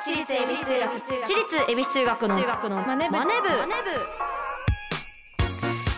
私立恵比寿中学私立恵比寿中学の中学のマネ部。マネ部。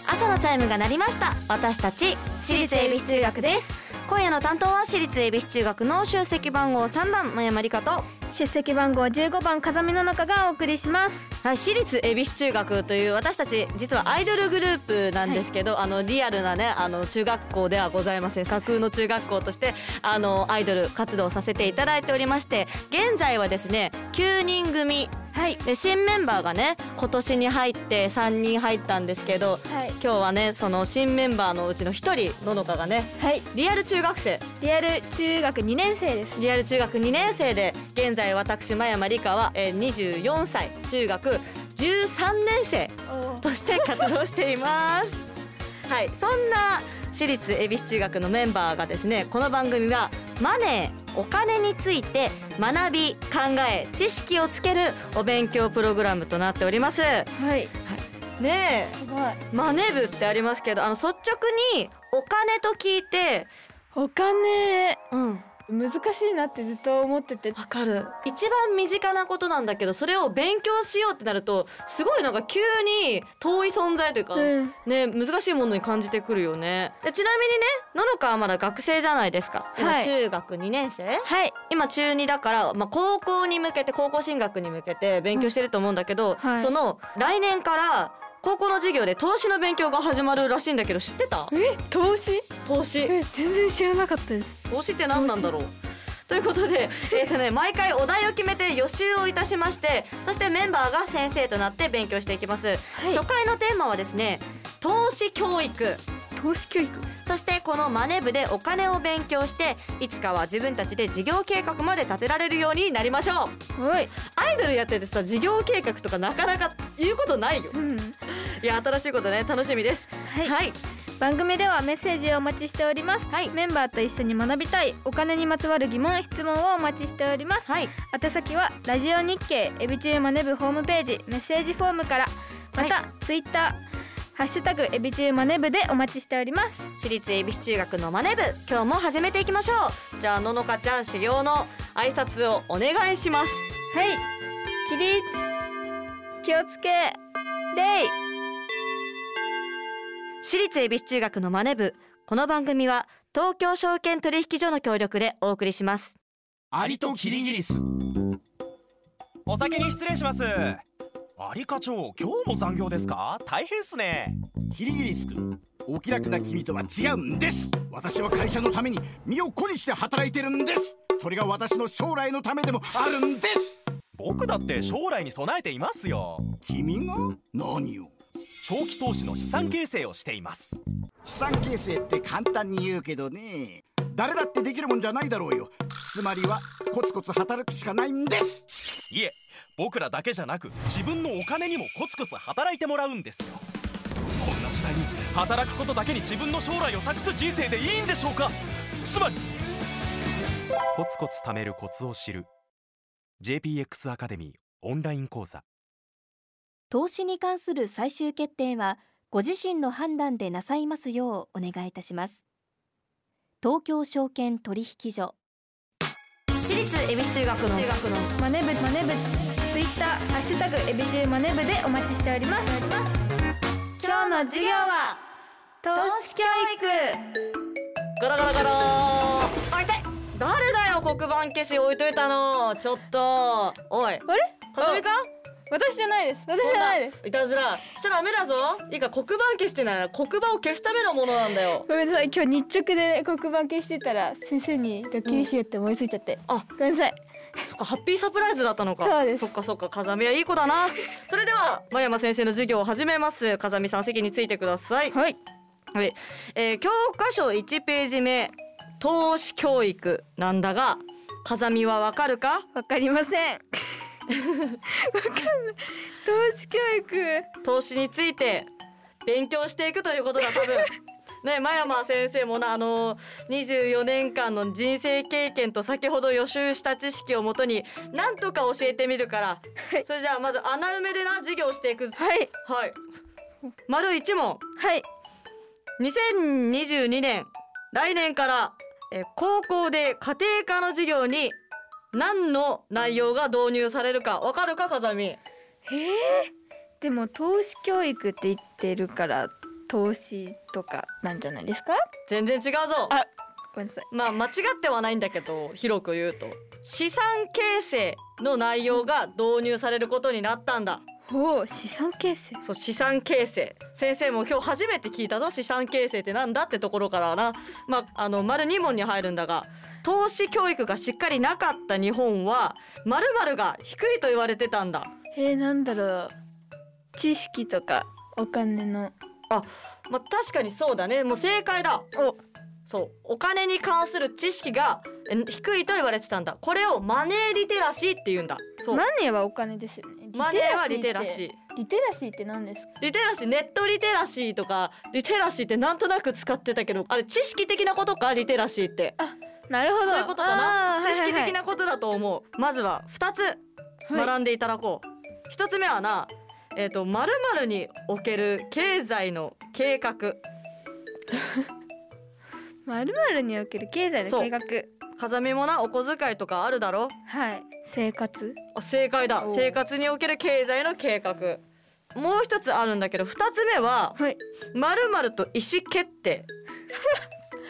朝のチャイムが鳴りました。私たち私立恵比寿中学です。今夜の担当は私立恵比寿中学の出席番号3番真山理香と出席番号15番風見の中がお送りします。はい、私立恵比寿中学という私たち実はアイドルグループなんですけど、あのリアルなねあの中学校ではございません。架空の中学校としてあのアイドル活動をさせていただいておりまして現在はですね9人組はい。で新メンバーがね今年に入って3人入ったんですけどはい。今日はねその新メンバーのうちの1人ののかがねはい。リアル中学生。リアル中学2年生です。リアル中学2年生で現在私真山理香は、えー、24歳中学13年生として活動しています。はい、そんな私立恵比寿中学のメンバーがですねこの番組はマネーお金について学び考え知識をつけるお勉強プログラムとなっております。はい。ねすごい。えマネ部ってありますけどあの率直にお金と聞いて。お金。うん難しいなってずっと思ってて。わかる。一番身近なことなんだけどそれを勉強しようってなるとすごいなんか急に遠い存在というか、うん。ね難しいものに感じてくるよね。でちなみにねののかはまだ学生じゃないですか。今はい。中学2年生、はい。今中2だから、まあ、高校に向けて高校進学に向けて勉強してると思うんだけど、はい。その来年から高校の授業で投資の勉強が始まるらしいんだけど知ってた？え投資？投資。え全然知らなかったです。投資って何なんだろう？ということで、えーとね、毎回お題を決めて予習をいたしましてそしてメンバーが先生となって勉強していきます、い。初回のテーマはですね投資教育投資教育。そしてこのマネ部でお金を勉強していつかは自分たちで事業計画まで立てられるようになりましょう。はい。アイドルやっててさ事業計画とかなかなか言うことないよ。うん。いや新しいことね楽しみです。はい。はい、番組ではメッセージをお待ちしております、はい。メンバーと一緒に学びたいお金にまつわる疑問質問をお待ちしております。はい、宛先はラジオ日経エビチューマネブホームページメッセージフォームから。また、はツイッターハッシュタグエビチューマネブでお待ちしております。私立恵比寿中学のマネ部。今日も始めていきましょう。じゃあののかちゃん修行の挨拶をお願いします。はい。起立。気をつけ。礼私立恵比寿中学のマネ部。この番組は東京証券取引所の協力でお送りします。アリとキリギリス。お先に失礼しますアリ課長今日も残業ですか？大変っすね。キリギリス君お気楽な君とは違うんです。私は会社のために身を粉にして働いてるんです。それが私の将来のためでもあるんです。僕だって将来に備えていますよ。君が何を？長期投資の資産形成をしています。資産形成って簡単に言うけどね誰だってできるもんじゃないだろうよ。つまりはコツコツ働くしかないんです。いえ僕らだけじゃなく自分のお金にもコツコツ働いてもらうんですよ。こんな時代に働くことだけに自分の将来を託す人生でいいんでしょうか？つまりコツコツ貯めるコツを知る。JPX アカデミーオンライン講座。投資に関する最終決定はご自身の判断でなさいますようお願いいたします。東京証券取引所。私立恵比寿中学の。中学の。マネブマネブターハッシュタグエビチューマネブでお待ちしております。今日の授業は投資教育。ガラガラガラ。あ痛い誰だよ黒板消し置いといたの。ちょっと。おい。あれ？風見か？私じゃないです。私じゃないです。いたずら。しちゃダメだぞ。いいか黒板消しってのは黒板を消すためのものなんだよ。ごめんなさい。今日日直で黒板消してたら先生にドッキリしようって思いついちゃって、あ。ごめんなさいそっかハッピーサプライズだったのか。そうです。そっかそっか風見はいい子だな。それでは真山先生の授業を始めます。風見さん席についてください。はい。はい、えー教科書1ページ目投資教育なんだが風見はわかるか？わかりません。わかんない。投資教育。投資について勉強していくということだ多分ね真山先生もなあの24年間の人生経験と先ほど予習した知識をもとになんとか教えてみるから、それじゃあまず穴埋めでな授業していく。はい。はい。丸一問。はい。2022年。来年からえー高校で家庭科の授業に何の内容が導入されるかわかるか風見。でも投資教育って言ってるから投資とかなんじゃないですか？全然違うぞ。あごめんなさい。まあ間違ってはないんだけど広く言うと。資産形成の内容が導入されることになったんだ。ほう資産形成？そう資産形成。先生も今日初めて聞いたぞ資産形成ってなんだってところからな。まああの丸2問に入るんだが投資教育がしっかりなかった日本は〇〇が低いと言われてたんだ。えー、なんだろう。知識とかお金のまあ確かにそうだね。もう正解だ。お。そう。お金に関する知識がえ低いと言われてたんだ。これをマネーリテラシーって言うんだ。そう。マネーはお金ですよね。マネーはリテラシー。ーリテラシーって何ですか？リテラシーネットリテラシーとかリテラシーってなんとなく使ってたけどあれ知識的なことか？リテラシーって。なるほど。そういうことかな？知識はいはい的なことだと思う。まずは2つはい学んでいただこう、1つ目はなえっ、と〇〇における経済の計画。まるまるにおける経済の計画。風見もなお小遣いとかあるだろ？はい。生活。あ正解だ。生活における経済の計画。もう一つあるんだけど2つ目ははい。〇〇と意思決定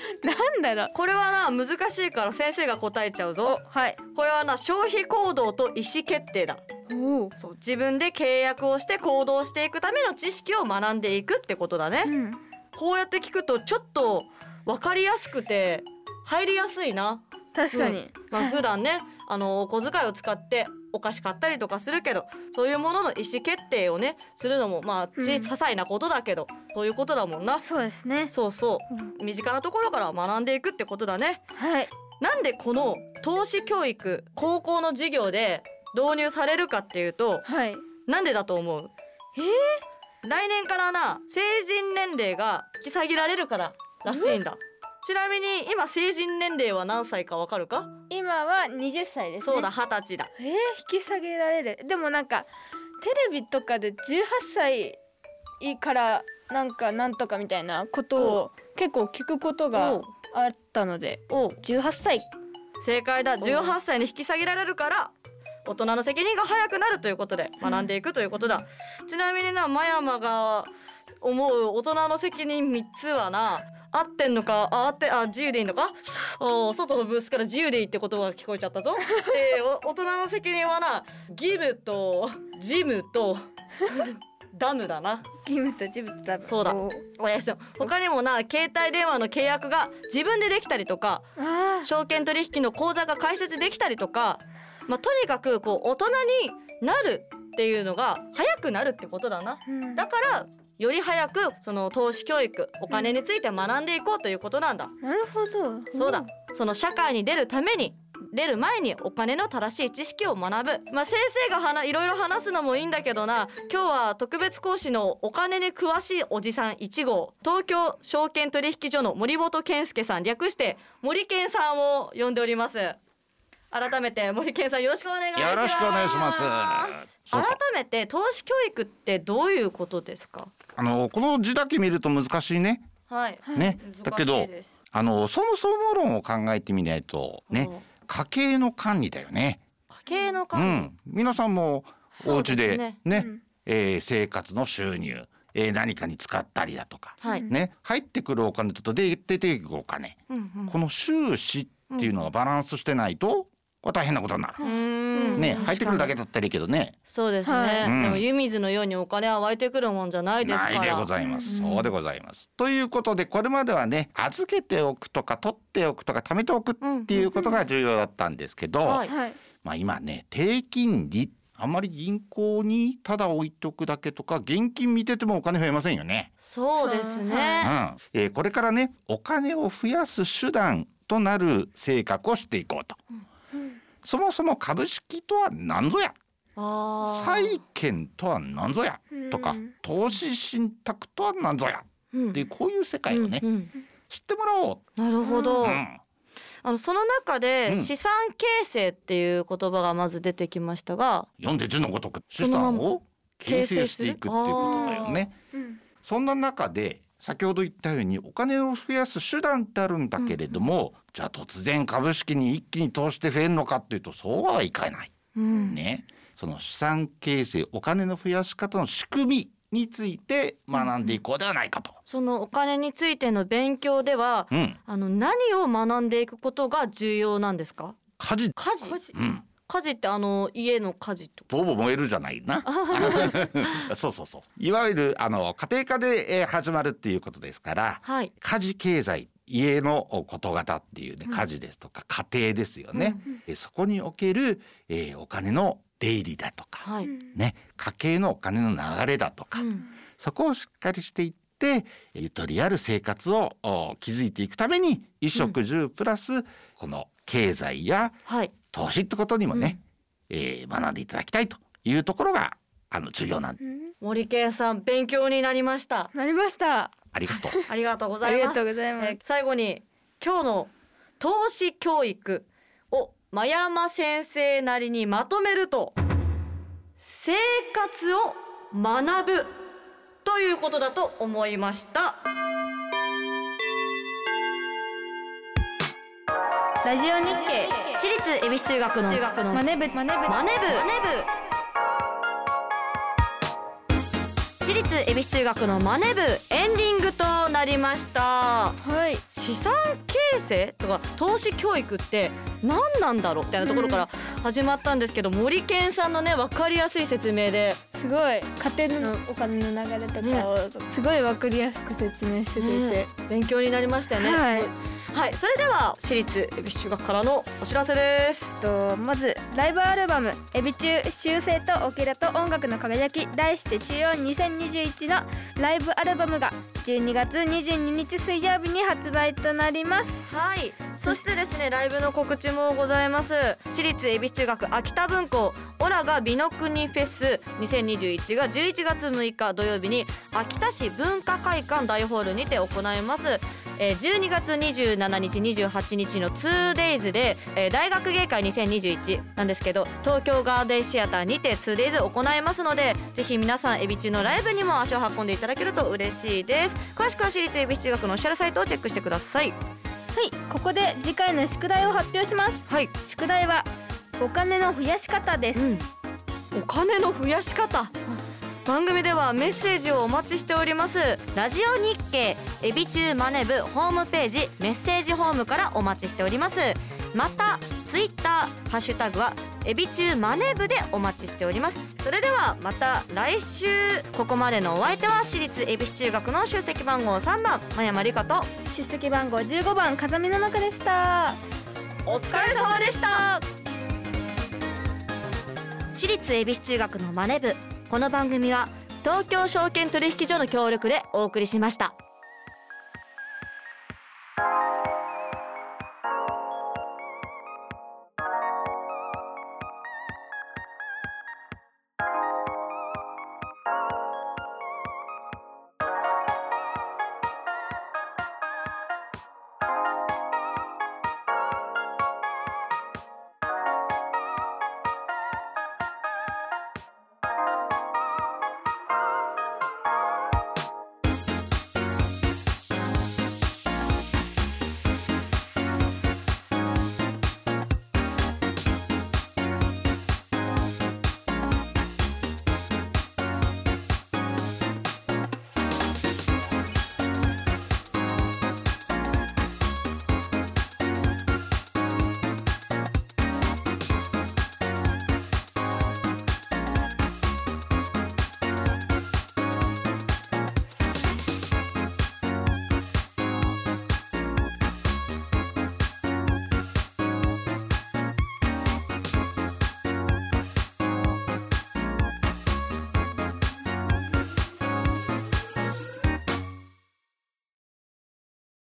なんだろう。これはな難しいから先生が答えちゃうぞ。おはい。これはな消費行動と意思決定だ。おおそう自分で契約をして行動していくための知識を学んでいくってことだね、うん。こうやって聞くとちょっと分かりやすくて入りやすいな、確かに、まあ、普段ねあのお小遣いを使ってお菓子買ったりとかするけどそういうものの意思決定をねするのもまあち、うん。些細なことだけどそういうことだもんな。そうですね。そうそう。身近なところから学んでいくってことだね。はい。なんでこの投資教育高校の授業で導入されるかっていうとはい。なんでだと思う？え来年からな成人年齢が引き下げられるかららしいんだ。ちなみに今成人年齢は何歳かわかるか、今は20歳ですね。そうだ二十歳だ。えー、引き下げられる。でもなんかテレビとかで18歳からなんかなんとかみたいなことを結構聞くことおがう。あったのでおう。18歳。正解だ。18歳に引き下げられるから大人の責任が早くなるということで学んでいくということだ、ちなみにな真山が思う大人の責任3つはな合ってんのかあ合ってあ自由でいいのか？お外のブースから自由でいいって言葉が聞こえちゃったぞ、えーお大人の責任はな義務と事務とダムだな。義務と自分と多分そうだ。他にもな携帯電話の契約が自分でできたりとかあ証券取引の口座が開設できたりとか、まあ、とにかくこう大人になるっていうのが早くなるってことだな。ー、うん、だからより早くその投資教育お金について学んでいこうということなんだ。なるほど。そうだ。その社会に出るために出る前にお金の正しい知識を学ぶ。まあ先生がはないろいろ話すのもいいんだけどな。今日は特別講師のお金に詳しいおじさん1号。東京証券取引所の森本健介さん。略して森健さんを呼んでおります。改めて森健さんよろしくお願いします。よろしくお願いします。改か。めて投資教育ってどういうことですか？あのこの字だけ見ると難しいね。はい。ね。だけどあのそもそも論を考えてみないとねう。ん家計の管理だよね。家計のう管理、ん。皆さんもお家でね。ねうん。えー生活の収入、えー何かに使ったりだとかはい、ね。入ってくるお金と出ていくお金。この収支っていうのがバランスしてないとこれ大変なことになる。ね入ってくるだけだったらいいけどね。そうですね、はいうん。でも湯水のようにお金は湧いてくるもんじゃないですから。ないでございます。うん。そうでございます。ということでこれまではね預けておくとか取っておくとか貯めておくっていうことが重要だったんですけど、まあ今ね低金利あんまり銀行にただ置いとくだけとか現金見ててもお金増えませんよね。そうですうん。ね、えーこれからねお金を増やす手段となる性格をしていこうと。そもそも株式とは何ぞや。債券とは何ぞや。とかうん投資信託とは何ぞや。うん。っていうこういう世界をね、うんうん。知ってもらおう。なるほど、うん。あのその中でうん。資産形成っていう言葉がまず出てきましたが、読んで字のごとく資産を形成していくっていうことだよね。うんそんな中で先ほど言ったようにお金を増やす手段ってあるんだけれども、じゃあ突然株式に一気に投資して増えるのかっていうとそうはいかない。うん。ね、その資産形成お金の増やし方の仕組みについて学んでいこうではないかと。そのお金についての勉強では、うん、あの何を学んでいくことが重要なんですか？家事。家事。うん、家事ってあの家の家事とか。ボーボー燃えるじゃないな。そうそうそう。いわゆるあの家庭科でえー始まるっていうことですから、はい。家事経済家の事柄っていうね家事ですとか家庭ですよね。えそこにおける、えーお金の出入りだとか、はい、ね家計のお金の流れだとか、うん。そこをしっかりしていってゆとりある生活をお築いていくために衣食住プラスこの経済やはい投資ってことにもね、えー学んでいただきたいというところがあの重要なんで森圭さん勉強になりました。なりました。ありがとう。ありがとうごありがざいます。とうございます。えー最後に今日の投資教育を真山先生なりにまとめると生活を学ぶということだと思いましたラジオ日経私立恵比寿中学の中学のマネ部マネ部マネ部私立恵比寿中学のマネ部エンディングとなりました。はい。資産形成とか投資教育って何なんだろう？みたいなところから始まったんですけど、森健さんのね分かりやすい説明で。すごい。家庭のお金の流れとかをすごいわかりやすく説明してくれて、ね勉強になりましたよね。はいはい、それでは私立恵比寿中学からのお知らせです。とまずライブアルバム「エビ中修正とオケラと音楽の輝き」題して中央2021のライブアルバムが12月22日水曜日に発売となります。はいそしてですねライブの告知もございます。私立恵比寿中学秋田分校オラが美の国フェス2021が11月6日土曜日に秋田市文化会館大ホールにて行います。えー12月27日28日の 2days で、えー大学芸会2021なんですけど東京ガーデンシアターにて 2days 行いますのでぜひ皆さんエビ中のライブにも足を運んでいただけると嬉しいです。詳しくは私立恵比寿中学のオフィシャルサイトをチェックしてください。はいここで次回の宿題を発表します。はい。宿題はお金の増やし方です、うん、お金の増やし方番組ではメッセージをお待ちしております。ラジオ日経エビチューマネブホームページメッセージホームからお待ちしております。またツイッターハッシュタグはエビチューマネブでお待ちしております。それではまた来週ここまでのお相手は私立恵比寿中学の出席番号3番真山理香と出席番号15番風見の中でした。お疲れ様でした。私立恵比寿中学のマネ部この番組は東京証券取引所の協力でお送りしました。